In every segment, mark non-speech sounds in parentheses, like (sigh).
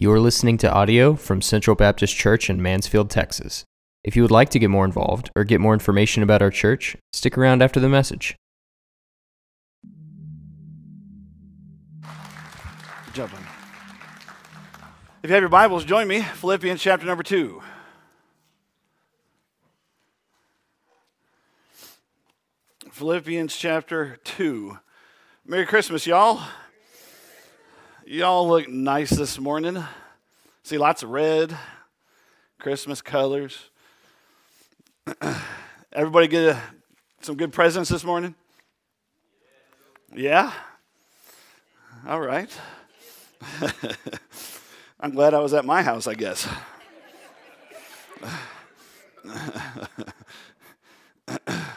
You are listening to audio from Central Baptist Church in Mansfield, Texas. If you would like to get more involved or get more information about our church, stick around after the message. Good job, buddy. If you have your Bibles, join me. Philippians chapter number two. Philippians chapter 2. Merry Christmas, y'all. Y'all look nice this morning. See lots of red, Christmas colors. (clears throat) Everybody get a, some good presents this morning? Yeah? All right. (laughs) I'm glad I was at my house, I guess. (laughs)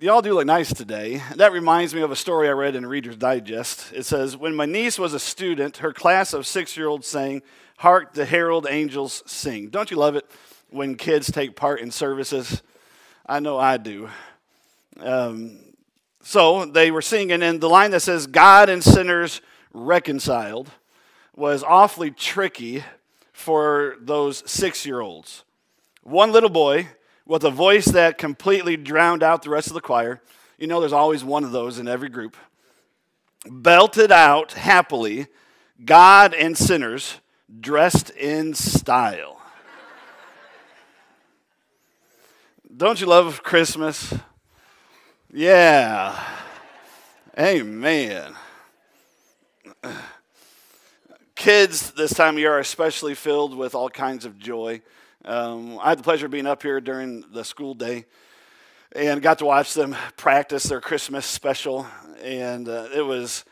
Y'all do look nice today. That reminds me of a story I read in Reader's Digest. It says, When my niece was a student, her class of six year olds sang, Hark the Herald Angels Sing. Don't you love it when kids take part in services? I know I do. Um, so they were singing, and the line that says, God and sinners reconciled was awfully tricky for those six year olds. One little boy with a voice that completely drowned out the rest of the choir. You know, there's always one of those in every group. Belted out happily, God and sinners dressed in style. Don't you love Christmas? Yeah. Amen. Kids this time of year are especially filled with all kinds of joy. Um, I had the pleasure of being up here during the school day and got to watch them practice their Christmas special. And uh, it was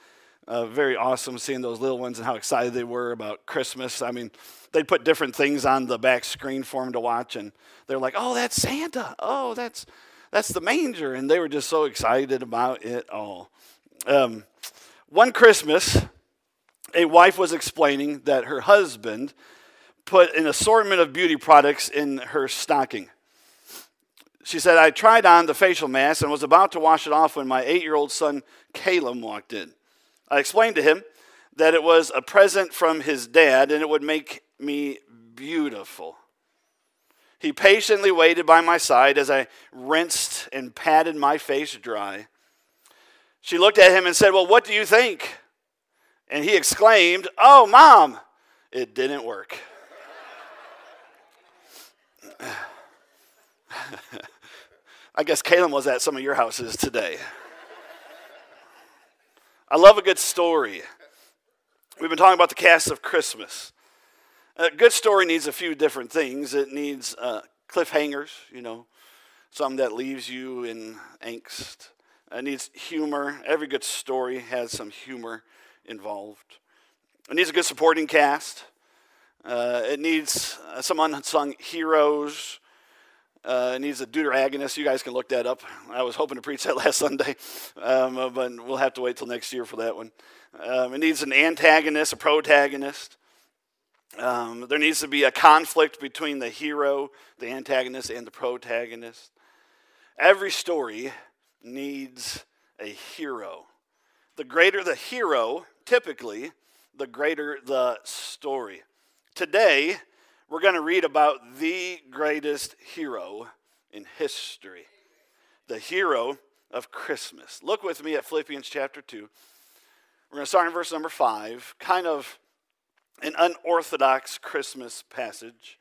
uh, very awesome seeing those little ones and how excited they were about Christmas. I mean, they put different things on the back screen for them to watch, and they're like, "Oh, that's Santa! Oh, that's that's the manger!" And they were just so excited about it all. Um, one Christmas, a wife was explaining that her husband put an assortment of beauty products in her stocking. She said, I tried on the facial mask and was about to wash it off when my eight year old son, Caleb, walked in. I explained to him that it was a present from his dad and it would make me beautiful. He patiently waited by my side as I rinsed and patted my face dry. She looked at him and said, Well, what do you think? And he exclaimed, Oh, mom, it didn't work. (laughs) I guess Caleb was at some of your houses today. I love a good story. We've been talking about the cast of Christmas. A good story needs a few different things. It needs uh, cliffhangers, you know, something that leaves you in angst. It needs humor. Every good story has some humor involved. It needs a good supporting cast. Uh, it needs uh, some unsung heroes. Uh, it needs a deuteragonist. You guys can look that up. I was hoping to preach that (laughs) last Sunday, um, uh, but we'll have to wait till next year for that one. Um, it needs an antagonist, a protagonist. Um, there needs to be a conflict between the hero, the antagonist, and the protagonist. Every story needs a hero. The greater the hero, typically, the greater the story. Today, we're going to read about the greatest hero in history, the hero of Christmas. Look with me at Philippians chapter 2. We're going to start in verse number 5, kind of an unorthodox Christmas passage.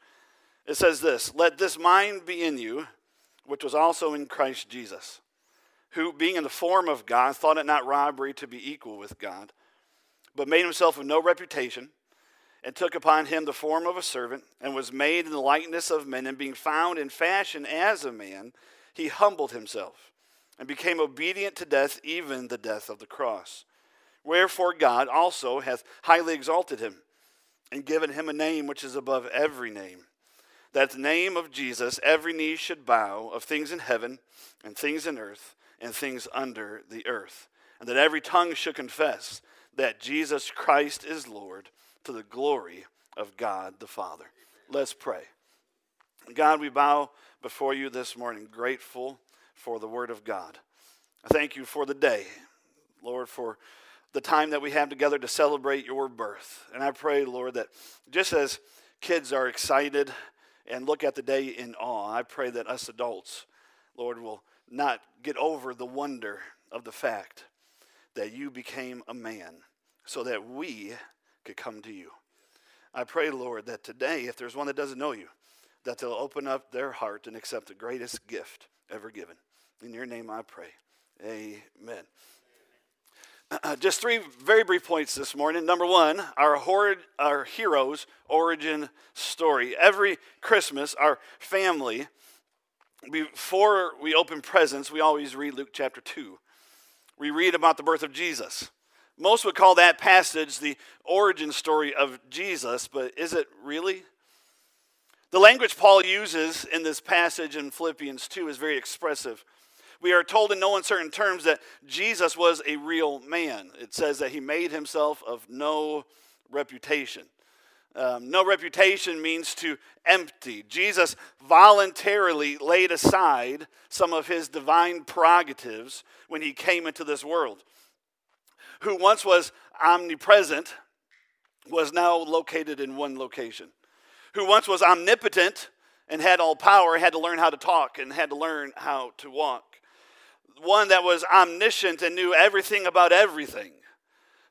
It says this Let this mind be in you, which was also in Christ Jesus, who, being in the form of God, thought it not robbery to be equal with God, but made himself of no reputation and took upon him the form of a servant, and was made in the likeness of men, and being found in fashion as a man, he humbled himself, and became obedient to death, even the death of the cross. Wherefore God also hath highly exalted him, and given him a name which is above every name, that the name of Jesus every knee should bow, of things in heaven, and things in earth, and things under the earth, and that every tongue should confess that Jesus Christ is Lord to the glory of God the Father. Let's pray. God, we bow before you this morning, grateful for the Word of God. I thank you for the day, Lord, for the time that we have together to celebrate your birth. And I pray, Lord, that just as kids are excited and look at the day in awe, I pray that us adults, Lord, will not get over the wonder of the fact that you became a man so that we could come to you. I pray, Lord, that today, if there's one that doesn't know you, that they'll open up their heart and accept the greatest gift ever given. In your name I pray. Amen. Uh, (clears throat) just three very brief points this morning. Number one, our, horde, our hero's origin story. Every Christmas, our family, before we open presents, we always read Luke chapter 2. We read about the birth of Jesus. Most would call that passage the origin story of Jesus, but is it really? The language Paul uses in this passage in Philippians 2 is very expressive. We are told in no uncertain terms that Jesus was a real man. It says that he made himself of no reputation. Um, no reputation means to empty. Jesus voluntarily laid aside some of his divine prerogatives when he came into this world who once was omnipresent, was now located in one location. Who once was omnipotent and had all power, had to learn how to talk and had to learn how to walk. One that was omniscient and knew everything about everything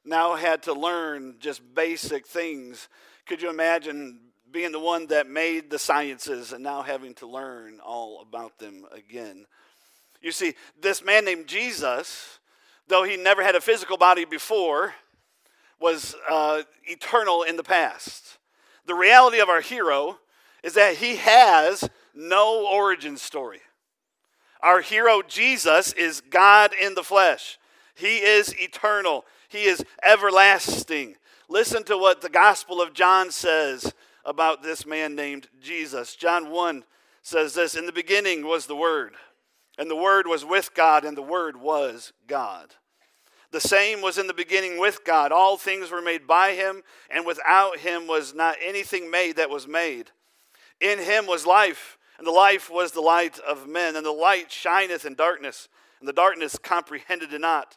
now had to learn just basic things. Could you imagine being the one that made the sciences and now having to learn all about them again? You see, this man named Jesus though he never had a physical body before, was uh, eternal in the past. The reality of our hero is that he has no origin story. Our hero, Jesus, is God in the flesh. He is eternal, He is everlasting. Listen to what the Gospel of John says about this man named Jesus. John 1 says this In the beginning was the Word and the Word was with God, and the Word was God. The same was in the beginning with God. All things were made by him, and without him was not anything made that was made. In him was life, and the life was the light of men, and the light shineth in darkness, and the darkness comprehended it not.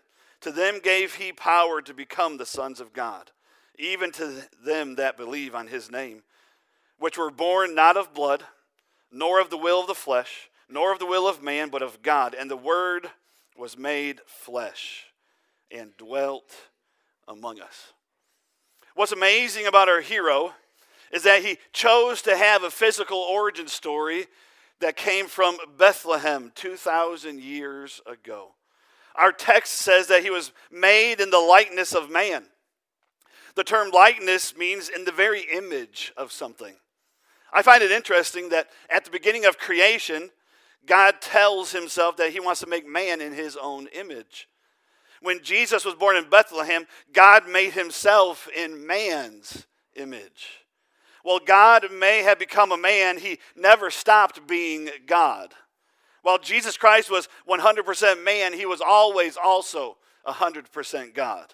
to them gave he power to become the sons of God, even to them that believe on his name, which were born not of blood, nor of the will of the flesh, nor of the will of man, but of God. And the Word was made flesh and dwelt among us. What's amazing about our hero is that he chose to have a physical origin story that came from Bethlehem 2,000 years ago. Our text says that he was made in the likeness of man. The term likeness means in the very image of something. I find it interesting that at the beginning of creation, God tells himself that he wants to make man in his own image. When Jesus was born in Bethlehem, God made himself in man's image. While God may have become a man, he never stopped being God. While Jesus Christ was 100% man, he was always also 100% God.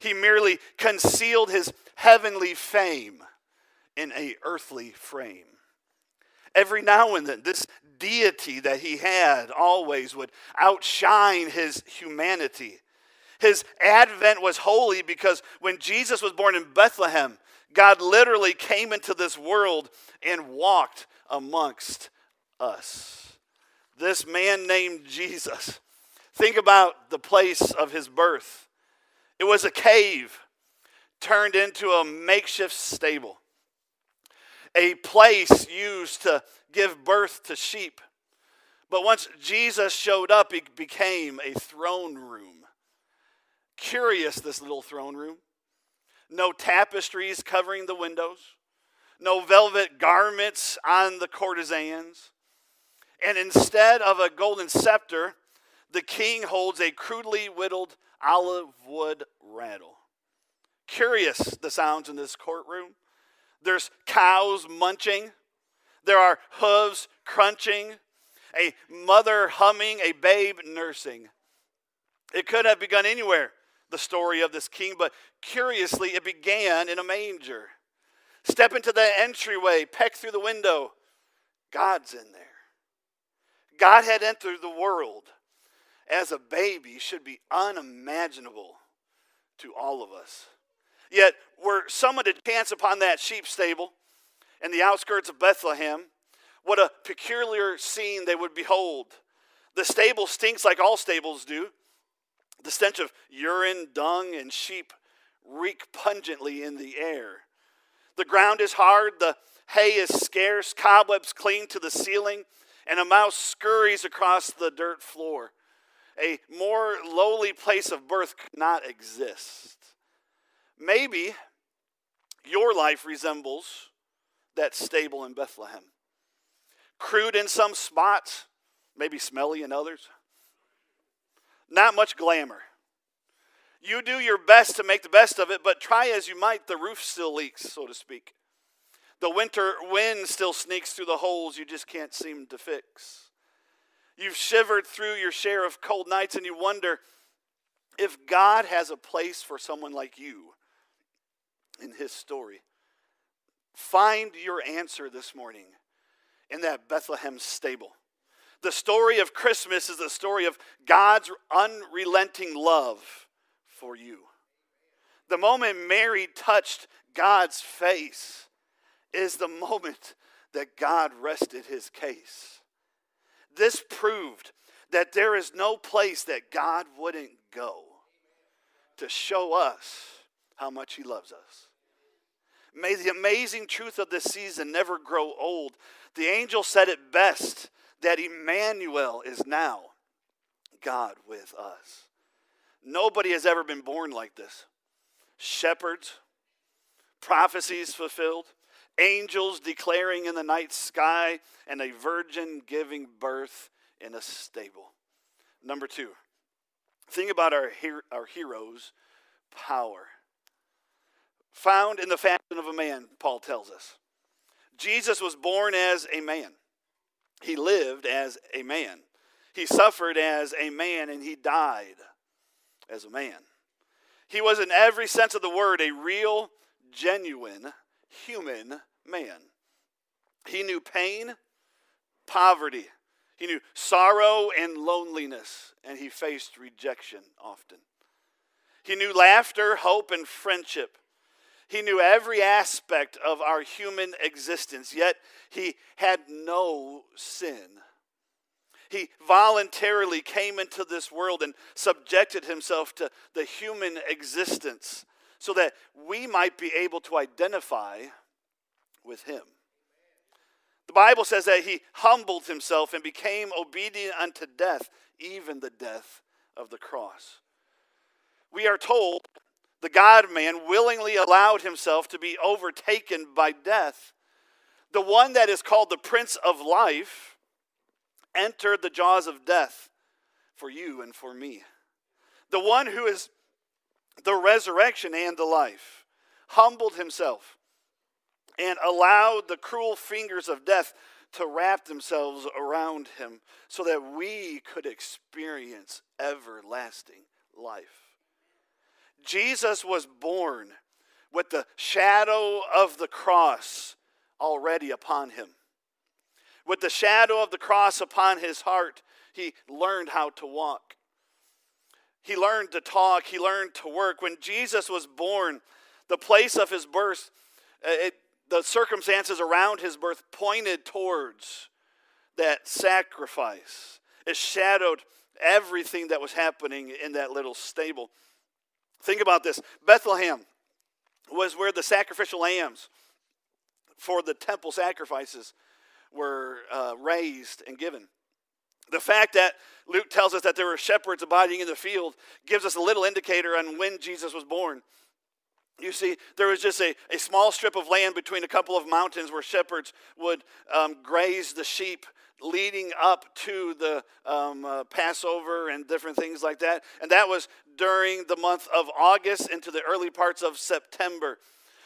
He merely concealed his heavenly fame in a earthly frame. Every now and then, this deity that he had always would outshine his humanity his advent was holy because when Jesus was born in Bethlehem, God literally came into this world and walked amongst us. This man named Jesus. Think about the place of his birth. It was a cave turned into a makeshift stable, a place used to give birth to sheep. But once Jesus showed up, it became a throne room Curious, this little throne room. No tapestries covering the windows, no velvet garments on the courtesans. And instead of a golden scepter, the king holds a crudely whittled olive wood rattle. curious, the sounds in this courtroom. There's cows munching, there are hooves crunching, a mother humming, a babe nursing. It could have begun anywhere, the story of this king, but curiously, it began in a manger. Step into the entryway, peck through the window. God's in there. God had entered the world as a baby should be unimaginable to all of us. Yet, were someone to chance upon that sheep stable in the outskirts of Bethlehem, what a peculiar scene they would behold. The stable stinks like all stables do. The stench of urine, dung, and sheep reek pungently in the air. The ground is hard, the hay is scarce, cobwebs cling to the ceiling, and a mouse scurries across the dirt floor. A more lowly place of birth could not exist. Maybe your life resembles that stable in Bethlehem. Crude in some spots, maybe smelly in others. Not much glamour. You do your best to make the best of it, but try as you might, the roof still leaks, so to speak. The winter wind still sneaks through the holes you just can't seem to fix. You've shivered through your share of cold nights and you wonder if God has a place for someone like you in his story. Find your answer this morning in that Bethlehem stable. The story of Christmas is the story of God's unrelenting love for you. The moment Mary touched God's face is the moment that God rested his case. This proved that there is no place that God wouldn't go to show us how much he loves us. May the amazing truth of this season never grow old. The angel said it best that Emmanuel is now God with us. Nobody has ever been born like this. Shepherds, prophecies fulfilled, angels declaring in the night sky, and a virgin giving birth in a stable. Number two, think about our, our hero's power. Found in the fashion of a man, Paul tells us. Jesus was born as a man. He lived as a man. He suffered as a man, and he died as a man. He was, in every sense of the word, a real, genuine human man. He knew pain, poverty, he knew sorrow and loneliness, and he faced rejection often. He knew laughter, hope, and friendship. He knew every aspect of our human existence, yet he had no sin. He voluntarily came into this world and subjected himself to the human existence so that we might be able to identify with him. The Bible says that he humbled himself and became obedient unto death, even the death of the cross. We are told the God man willingly allowed himself to be overtaken by death. The one that is called the Prince of Life entered the jaws of death for you and for me. The one who is the resurrection and the life, humbled himself and allowed the cruel fingers of death to wrap themselves around him so that we could experience everlasting life. Jesus was born with the shadow of the cross already upon him. With the shadow of the cross upon his heart, he learned how to walk. He learned to talk, he learned to work. When Jesus was born, the place of his birth, uh, it, the circumstances around his birth pointed towards that sacrifice. It shadowed everything that was happening in that little stable. Think about this Bethlehem was where the sacrificial lambs for the temple sacrifices were uh, raised and given. The fact that Luke tells us that there were shepherds abiding in the field gives us a little indicator on when Jesus was born. You see, there was just a, a small strip of land between a couple of mountains where shepherds would um, graze the sheep leading up to the um, uh, Passover and different things like that. And that was during the month of August into the early parts of September.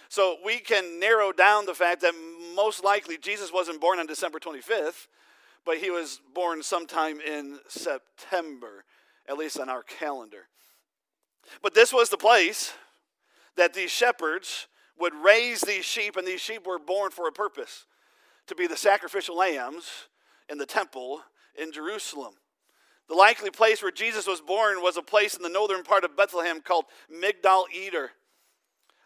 So we can narrow down the fact that most likely Jesus wasn't born on December 25th, but he was born sometime in September, at least on our calendar. But this was the place that these shepherds would raise these sheep, and these sheep were born for a purpose to be the sacrificial lambs in the temple in Jerusalem. The likely place where Jesus was born was a place in the northern part of Bethlehem called Migdal Eder.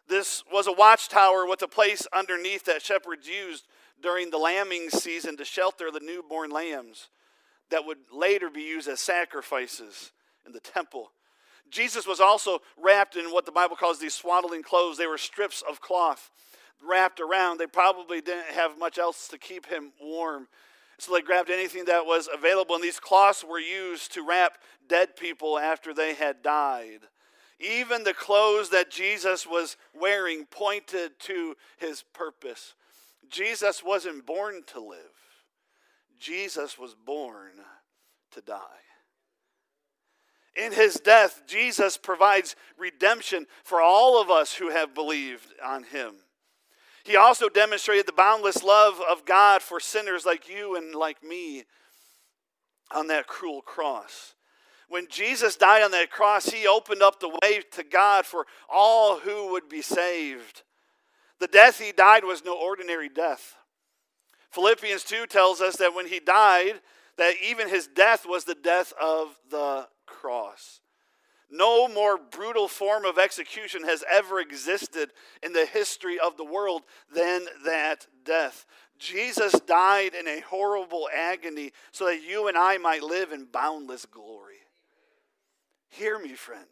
This was a watchtower with a place underneath that shepherds used during the lambing season to shelter the newborn lambs that would later be used as sacrifices in the temple. Jesus was also wrapped in what the Bible calls these swaddling clothes. They were strips of cloth wrapped around. They probably didn't have much else to keep him warm. So they grabbed anything that was available, and these cloths were used to wrap dead people after they had died. Even the clothes that Jesus was wearing pointed to his purpose. Jesus wasn't born to live, Jesus was born to die. In his death, Jesus provides redemption for all of us who have believed on him. He also demonstrated the boundless love of God for sinners like you and like me on that cruel cross. When Jesus died on that cross, he opened up the way to God for all who would be saved. The death he died was no ordinary death. Philippians 2 tells us that when he died, that even his death was the death of the cross. No more brutal form of execution has ever existed in the history of the world than that death. Jesus died in a horrible agony so that you and I might live in boundless glory. Hear me, friend.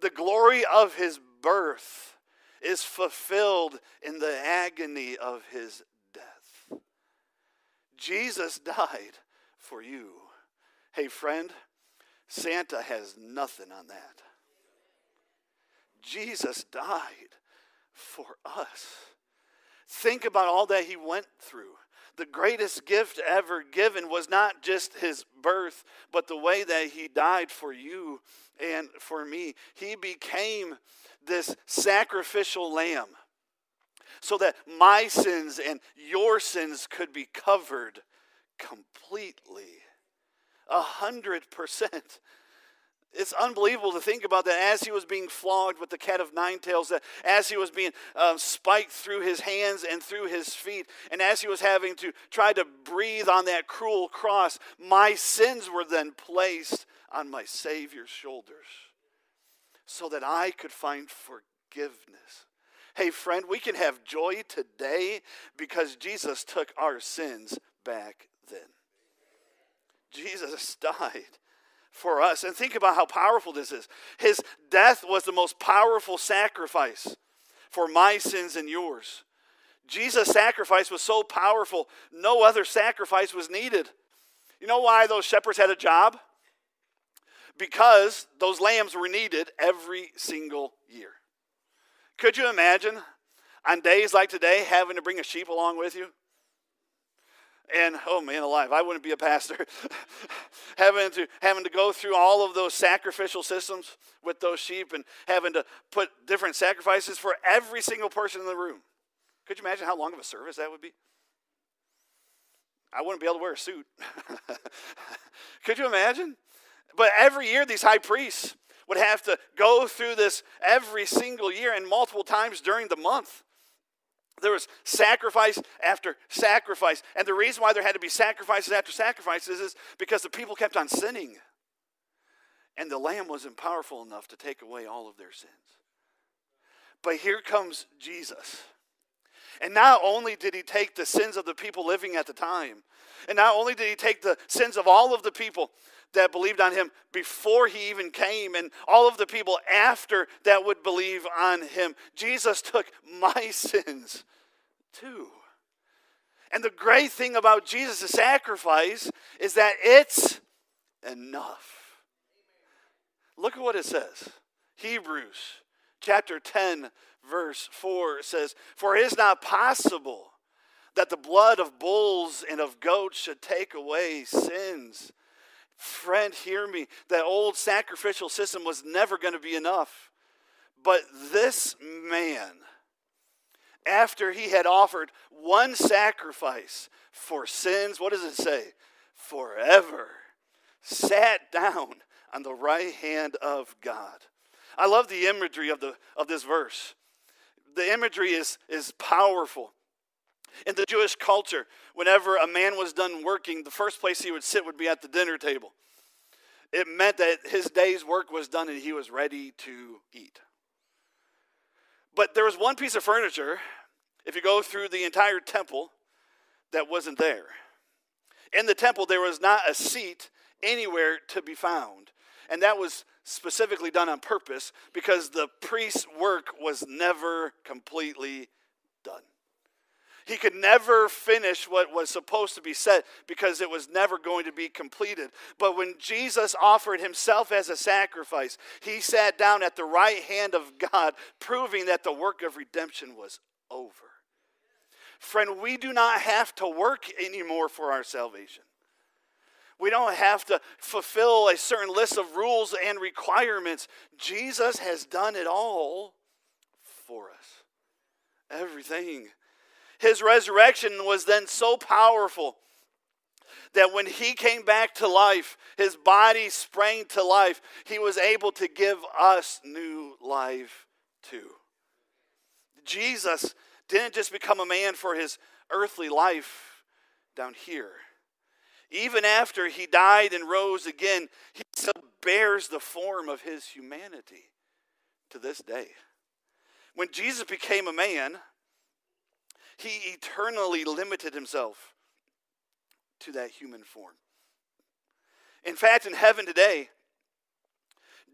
The glory of his birth is fulfilled in the agony of his death. Jesus (laughs) died for you. Hey, friend, Santa has nothing on that. Jesus died for us. Think about all that he went through. The greatest gift ever given was not just his birth, but the way that he died for you and for me. He became this sacrificial lamb so that my sins and your sins could be covered completely a hundred percent. It's unbelievable to think about that as he was being flogged with the cat of nine tails, that as he was being um, spiked through his hands and through his feet, and as he was having to try to breathe on that cruel cross, my sins were then placed on my Savior's shoulders so that I could find forgiveness. Hey, friend, we can have joy today because Jesus took our sins back then. Jesus (laughs) died for us. And think about how powerful this is. His death was the most powerful sacrifice for my sins and yours. Jesus' sacrifice was so powerful, no other sacrifice was needed. You know why those shepherds had a job? Because those lambs were needed every single year. Could you imagine on days like today having to bring a sheep along with you? And oh man alive i wouldn't be a pastor. (laughs) Having to having to go through all of those sacrificial systems with those sheep and having to put different sacrifices for every single person in the room. Could you imagine how long of a service that would be? I wouldn't be able to wear a suit. (laughs) Could you imagine? But every year these high priests would have to go through this every single year and multiple times during the month there was sacrifice after sacrifice. And the reason why there had to be sacrifices after sacrifices is because the people kept on sinning. And the lamb wasn't powerful enough to take away all of their sins. But here comes Jesus. And not only did he take the sins of the people living at the time, and not only did he take the sins of all of the people that believed on him before he even came, and all of the people after that would believe on him, Jesus took my (laughs) sins too. And the great thing about Jesus' sacrifice is that it's enough. Look at what it says Hebrews chapter 10, verse 4 says, For it is not possible that the blood of bulls and of goats should take away sins. Friend, hear me. That old sacrificial system was never going to be enough. But this man, after he had offered one sacrifice for sins, what does it say? Forever, sat down on the right hand of God. I love the imagery of, the, of this verse. The imagery is, is powerful. In the Jewish culture, whenever a man was done working, the first place he would sit would be at the dinner table. It meant that his day's work was done and he was ready to eat. But there was one piece of furniture, if you go through the entire temple, that wasn't there. In the temple, there was not a seat anywhere to be found. And that was specifically done on purpose because the priest's work was never completely. He could never finish what was supposed to be said because it was never going to be completed. But when Jesus offered himself as a sacrifice, he sat down at the right hand of God, proving that the work of redemption was over. Friend, we do not have to work anymore for our salvation. We don't have to fulfill a certain list of rules and requirements. Jesus has done it all for us. Everything. His resurrection was then so powerful that when he came back to life, his body sprang to life. He was able to give us new life too. Jesus didn't just become a man for his earthly life down here even after he died and rose again, he still bears the form of his humanity to this day. When Jesus became a man, he eternally limited himself to that human form. In fact, in heaven today,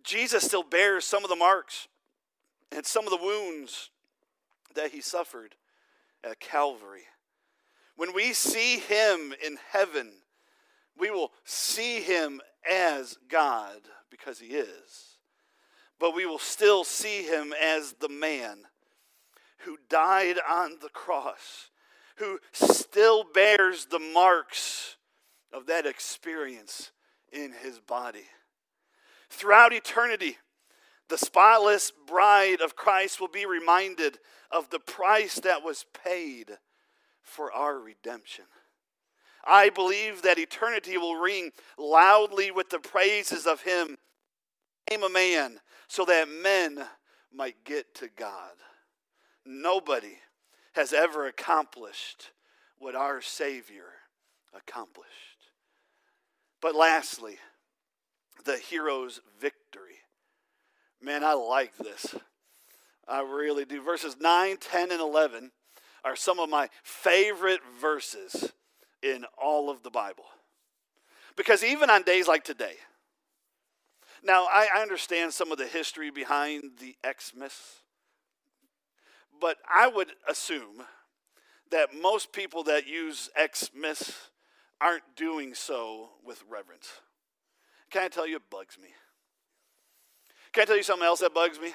Jesus still bears some of the marks and some of the wounds that he suffered at Calvary. When we see him in heaven, we will see him as God because he is. But we will still see him as the man who died on the cross, who still bears the marks of that experience in his body. Throughout eternity, the spotless bride of Christ will be reminded of the price that was paid for our redemption. I believe that eternity will ring loudly with the praises of him became a man so that men might get to God. Nobody has ever accomplished what our Savior accomplished. But lastly, the hero's victory. Man, I like this. I really do. Verses 9, 10, and 11 are some of my favorite verses in all of the Bible. Because even on days like today, now I, I understand some of the history behind the Xmas, but I would assume that most people that use Xmas aren't doing so with reverence. Can I tell you, it bugs me. Can I tell you something else that bugs me?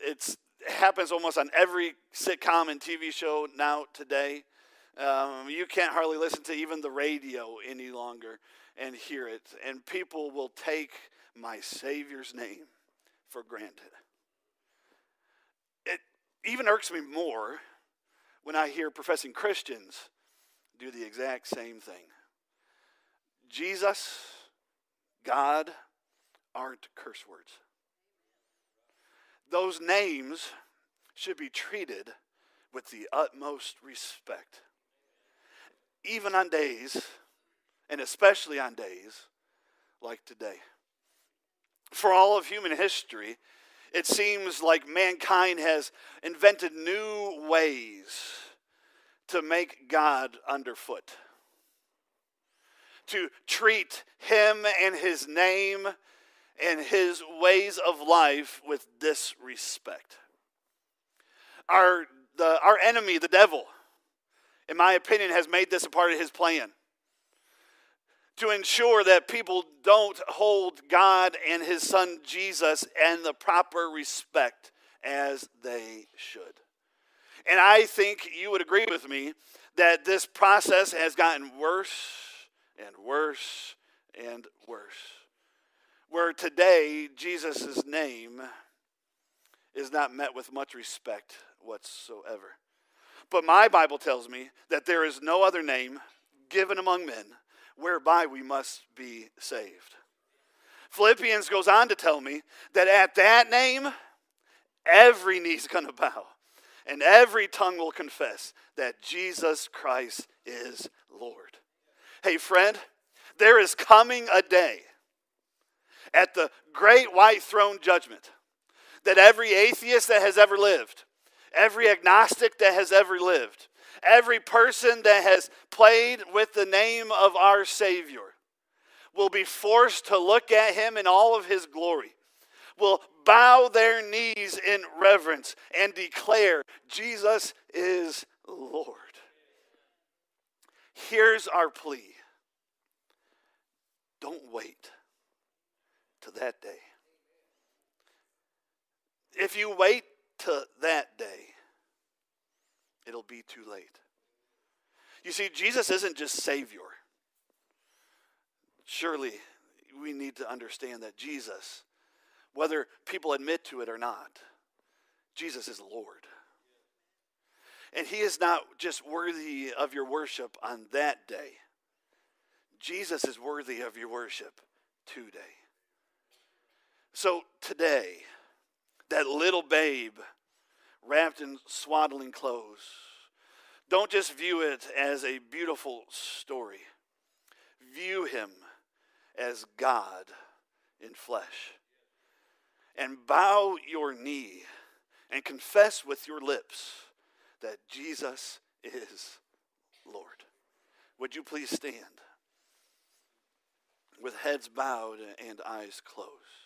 It's, it happens almost on every sitcom and TV show now today. Um, you can't hardly listen to even the radio any longer and hear it. And people will take my Savior's name for granted. Even irks me more when I hear professing Christians do the exact same thing. Jesus, God aren't curse words. Those names should be treated with the utmost respect even on days, and especially on days like today. For all of human history, it seems like mankind has invented new ways to make God underfoot, to treat Him and His name and His ways of life with disrespect. Our, the, our enemy, the devil, in my opinion, has made this a part of his plan to ensure that people don't hold God and his son Jesus and the proper respect as they should. And I think you would agree with me that this process has gotten worse and worse and worse. Where today, Jesus' name is not met with much respect whatsoever. But my Bible tells me that there is no other name given among men whereby we must be saved. Philippians goes on to tell me that at that name, every knee's going to bow and every tongue will confess that Jesus Christ is Lord. Hey, friend, there is coming a day at the great white throne judgment that every atheist that has ever lived, every agnostic that has ever lived, every person that has played with the name of our Savior will be forced to look at him in all of his glory, will bow their knees in reverence and declare, Jesus is Lord. Here's our plea don't wait to that day. If you wait to that day, it'll be too late. You see, Jesus isn't just Savior. Surely we need to understand that Jesus, whether people admit to it or not, Jesus is Lord. And He is not just worthy of your worship on that day, Jesus is worthy of your worship today. So today, that little babe wrapped in swaddling clothes, don't just view it as a beautiful story. View him as God in flesh. And bow your knee and confess with your lips that Jesus is Lord. Would you please stand with heads bowed and eyes closed?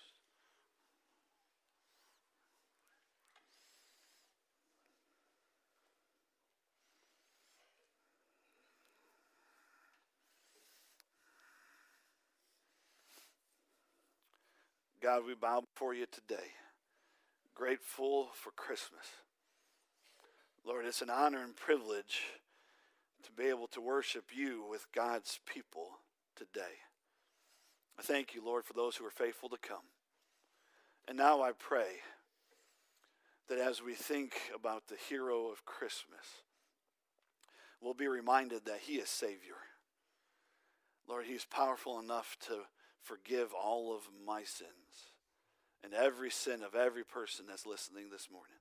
God, we bow before you today, grateful for Christmas. Lord, it's an honor and privilege to be able to worship you with God's people today. I thank you, Lord, for those who are faithful to come. And now I pray that as we think about the hero of Christmas, we'll be reminded that he is Savior. Lord, he's powerful enough to forgive all of my sins and every sin of every person that's listening this morning.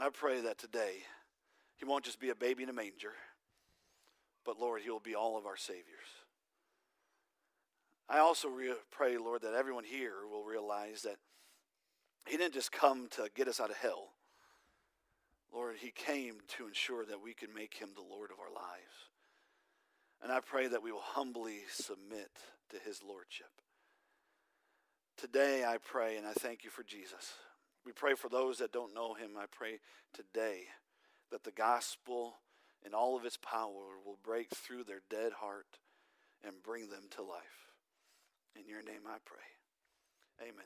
I pray that today he won't just be a baby in a manger, but Lord, he will be all of our saviors. I also re- pray, Lord, that everyone here will realize that he didn't just come to get us out of hell. Lord, he came to ensure that we could make him the Lord of our lives. And I pray that we will humbly submit to his lordship. Today I pray and I thank you for Jesus. We pray for those that don't know him. I pray today that the gospel in all of its power will break through their dead heart and bring them to life. In your name I pray. Amen.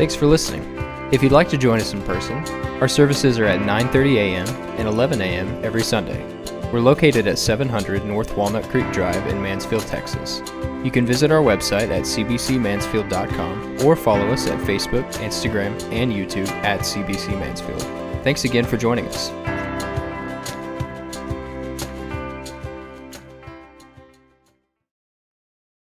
Thanks for listening. If you'd like to join us in person, our services are at 9:30 a.m. and 11 a.m. every Sunday. We're located at 700 North Walnut Creek Drive in Mansfield, Texas. You can visit our website at cbcmansfield.com or follow us at Facebook, Instagram, and YouTube at CBC Mansfield. Thanks again for joining us.